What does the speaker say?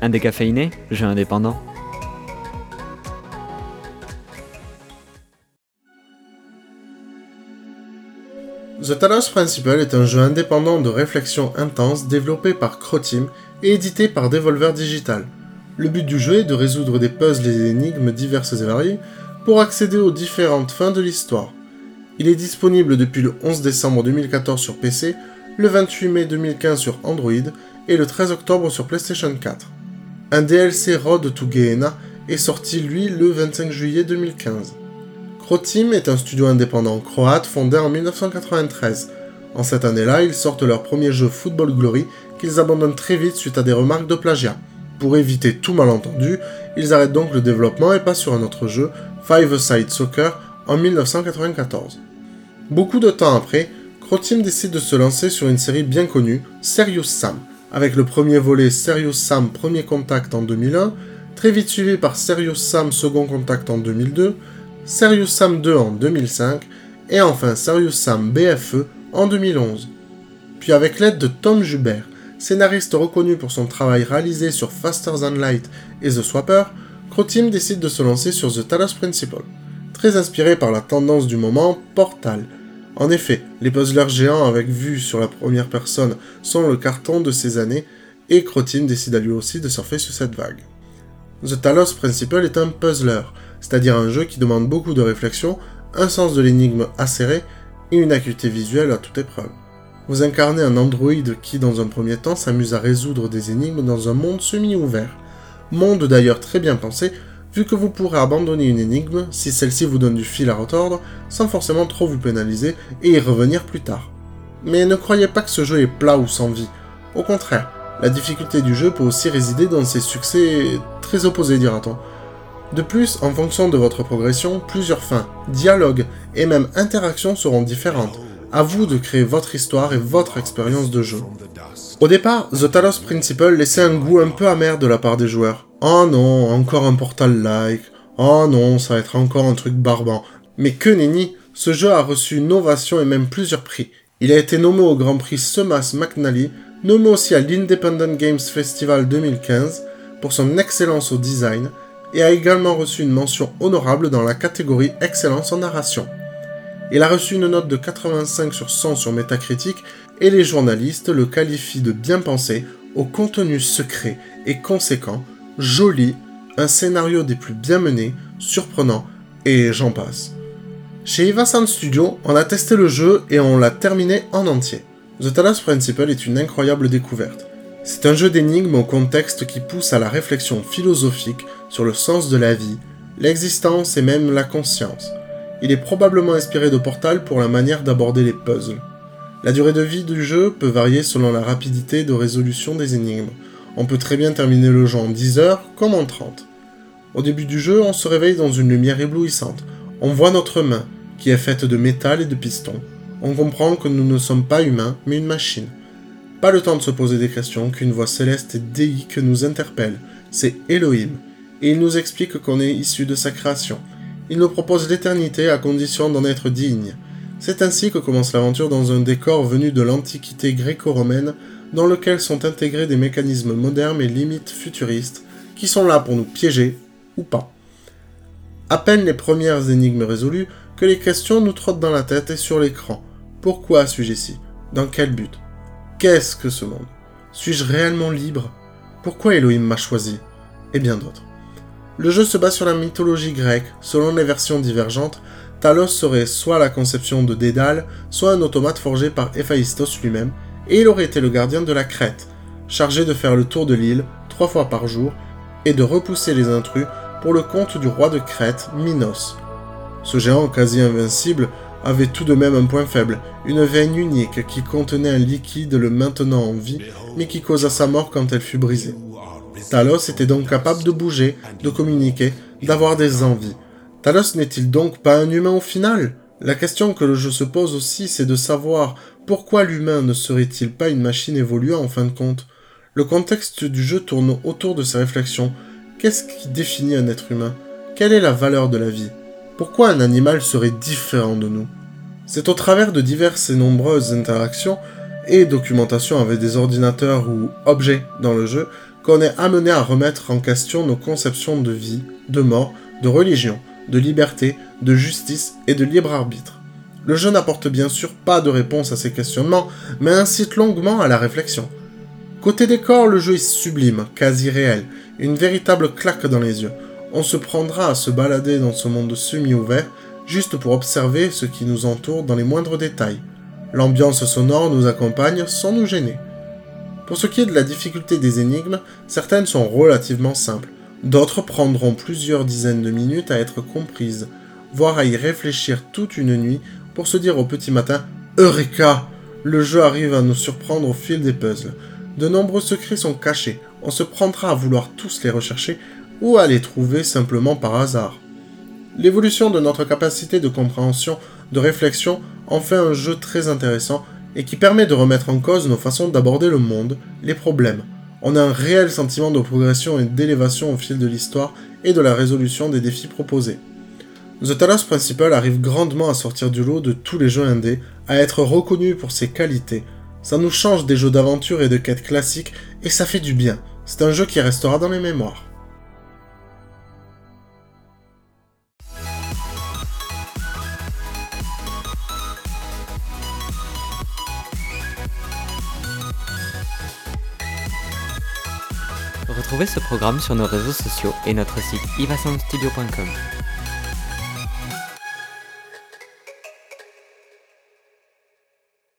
Un décaféiné, jeu indépendant. The Talos Principle est un jeu indépendant de réflexion intense développé par Croteam et édité par Devolver Digital. Le but du jeu est de résoudre des puzzles et énigmes diverses et variées pour accéder aux différentes fins de l'histoire. Il est disponible depuis le 11 décembre 2014 sur PC, le 28 mai 2015 sur Android et le 13 octobre sur PlayStation 4. Un DLC Road to Gehenna est sorti lui le 25 juillet 2015. Croteam est un studio indépendant croate fondé en 1993. En cette année-là, ils sortent leur premier jeu Football Glory qu'ils abandonnent très vite suite à des remarques de plagiat. Pour éviter tout malentendu, ils arrêtent donc le développement et passent sur un autre jeu, Five-A-Side Soccer, en 1994. Beaucoup de temps après, Croteam décide de se lancer sur une série bien connue, Serious Sam, avec le premier volet Serious Sam Premier Contact en 2001, très vite suivi par Serious Sam Second Contact en 2002, Serious Sam 2 en 2005 et enfin Serious Sam BFE en 2011. Puis avec l'aide de Tom Jubert, scénariste reconnu pour son travail réalisé sur Faster Than Light et The Swapper, Croteam décide de se lancer sur The Talos Principle, très inspiré par la tendance du moment Portal. En effet, les puzzlers géants avec vue sur la première personne sont le carton de ces années, et Croteam décide à lui aussi de surfer sur cette vague. The Talos Principle est un puzzler, c'est-à-dire un jeu qui demande beaucoup de réflexion, un sens de l'énigme acéré et une acuité visuelle à toute épreuve. Vous incarnez un androïde qui, dans un premier temps, s'amuse à résoudre des énigmes dans un monde semi-ouvert. Monde d'ailleurs très bien pensé, vu que vous pourrez abandonner une énigme si celle-ci vous donne du fil à retordre, sans forcément trop vous pénaliser et y revenir plus tard. Mais ne croyez pas que ce jeu est plat ou sans vie. Au contraire, la difficulté du jeu peut aussi résider dans ses succès très opposés, dira-t-on. De plus, en fonction de votre progression, plusieurs fins, dialogues et même interactions seront différentes. À vous de créer votre histoire et votre expérience de jeu. Au départ, The Talos Principle laissait un goût un peu amer de la part des joueurs. Oh non, encore un portal-like. Oh non, ça va être encore un truc barbant. Mais que nenni, ce jeu a reçu une ovation et même plusieurs prix. Il a été nommé au Grand Prix Semas McNally, nommé aussi à l'Independent Games Festival 2015 pour son excellence au design, et a également reçu une mention honorable dans la catégorie Excellence en narration. Il a reçu une note de 85 sur 100 sur Metacritic et les journalistes le qualifient de bien pensé, au contenu secret et conséquent, joli, un scénario des plus bien menés, surprenant, et j'en passe. Chez Ivasan Studio, on a testé le jeu et on l'a terminé en entier. The Talos Principle est une incroyable découverte. C'est un jeu d'énigmes au contexte qui pousse à la réflexion philosophique sur le sens de la vie, l'existence et même la conscience. Il est probablement inspiré de Portal pour la manière d'aborder les puzzles. La durée de vie du jeu peut varier selon la rapidité de résolution des énigmes. On peut très bien terminer le jeu en 10 heures comme en 30. Au début du jeu, on se réveille dans une lumière éblouissante. On voit notre main, qui est faite de métal et de pistons. On comprend que nous ne sommes pas humains, mais une machine. Pas le temps de se poser des questions qu'une voix céleste et déique nous interpelle. C'est Elohim. Et il nous explique qu'on est issu de sa création. Il nous propose l'éternité à condition d'en être digne. C'est ainsi que commence l'aventure dans un décor venu de l'antiquité gréco-romaine dans lequel sont intégrés des mécanismes modernes et limites futuristes qui sont là pour nous piéger ou pas. À peine les premières énigmes résolues que les questions nous trottent dans la tête et sur l'écran. Pourquoi suis-je ici? Dans quel but? Qu'est-ce que ce monde? Suis-je réellement libre? Pourquoi Elohim m'a choisi? Et bien d'autres. Le jeu se base sur la mythologie grecque. Selon les versions divergentes, Talos serait soit la conception de Dédale, soit un automate forgé par Héphaïstos lui-même, et il aurait été le gardien de la Crète, chargé de faire le tour de l'île trois fois par jour et de repousser les intrus pour le compte du roi de Crète, Minos. Ce géant quasi invincible avait tout de même un point faible, une veine unique qui contenait un liquide le maintenant en vie, mais qui causa sa mort quand elle fut brisée. Talos était donc capable de bouger, de communiquer, d'avoir des envies. Talos n'est-il donc pas un humain au final? La question que le jeu se pose aussi, c'est de savoir pourquoi l'humain ne serait-il pas une machine évoluant en fin de compte? Le contexte du jeu tourne autour de ces réflexions. Qu'est-ce qui définit un être humain? Quelle est la valeur de la vie? Pourquoi un animal serait différent de nous? C'est au travers de diverses et nombreuses interactions et documentations avec des ordinateurs ou objets dans le jeu qu'on est amené à remettre en question nos conceptions de vie, de mort, de religion, de liberté, de justice et de libre arbitre. Le jeu n'apporte bien sûr pas de réponse à ces questionnements, mais incite longuement à la réflexion. Côté décor, le jeu est sublime, quasi réel, une véritable claque dans les yeux. On se prendra à se balader dans ce monde semi-ouvert, juste pour observer ce qui nous entoure dans les moindres détails. L'ambiance sonore nous accompagne sans nous gêner. Pour ce qui est de la difficulté des énigmes, certaines sont relativement simples, d'autres prendront plusieurs dizaines de minutes à être comprises, voire à y réfléchir toute une nuit pour se dire au petit matin Eureka Le jeu arrive à nous surprendre au fil des puzzles. De nombreux secrets sont cachés, on se prendra à vouloir tous les rechercher ou à les trouver simplement par hasard. L'évolution de notre capacité de compréhension, de réflexion, en fait un jeu très intéressant et qui permet de remettre en cause nos façons d'aborder le monde, les problèmes. On a un réel sentiment de progression et d'élévation au fil de l'histoire et de la résolution des défis proposés. The Talos Principal arrive grandement à sortir du lot de tous les jeux indés, à être reconnu pour ses qualités. Ça nous change des jeux d'aventure et de quêtes classiques et ça fait du bien. C'est un jeu qui restera dans les mémoires. Retrouvez ce programme sur nos réseaux sociaux et notre site ivasoundstudio.com.